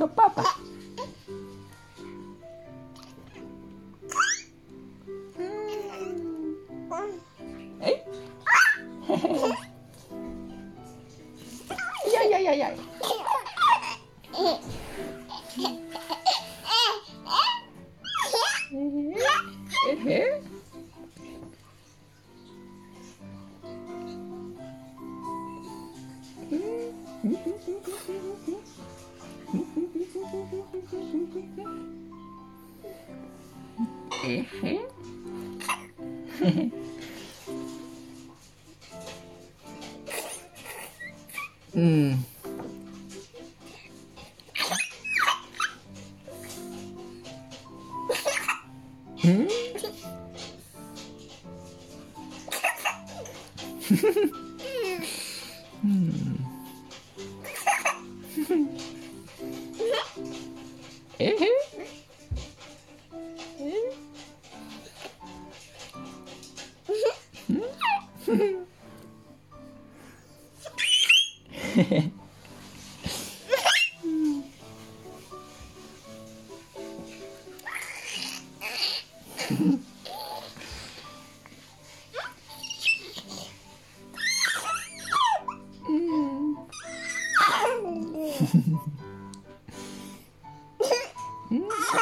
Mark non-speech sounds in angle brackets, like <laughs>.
nuestro papá. ¿Eh? <laughs> ay, ay, ay, ay. eh, ¿Eh? ¿Eh? 에헤. <laughs> 음. <laughs> 음? 음. <laughs> 嘿嘿，嗯，嘿嘿，嗯，嘿嘿，嘿嘿，嗯，嘿嘿，嗯，嘿嘿，嗯，嘿嘿。Mm.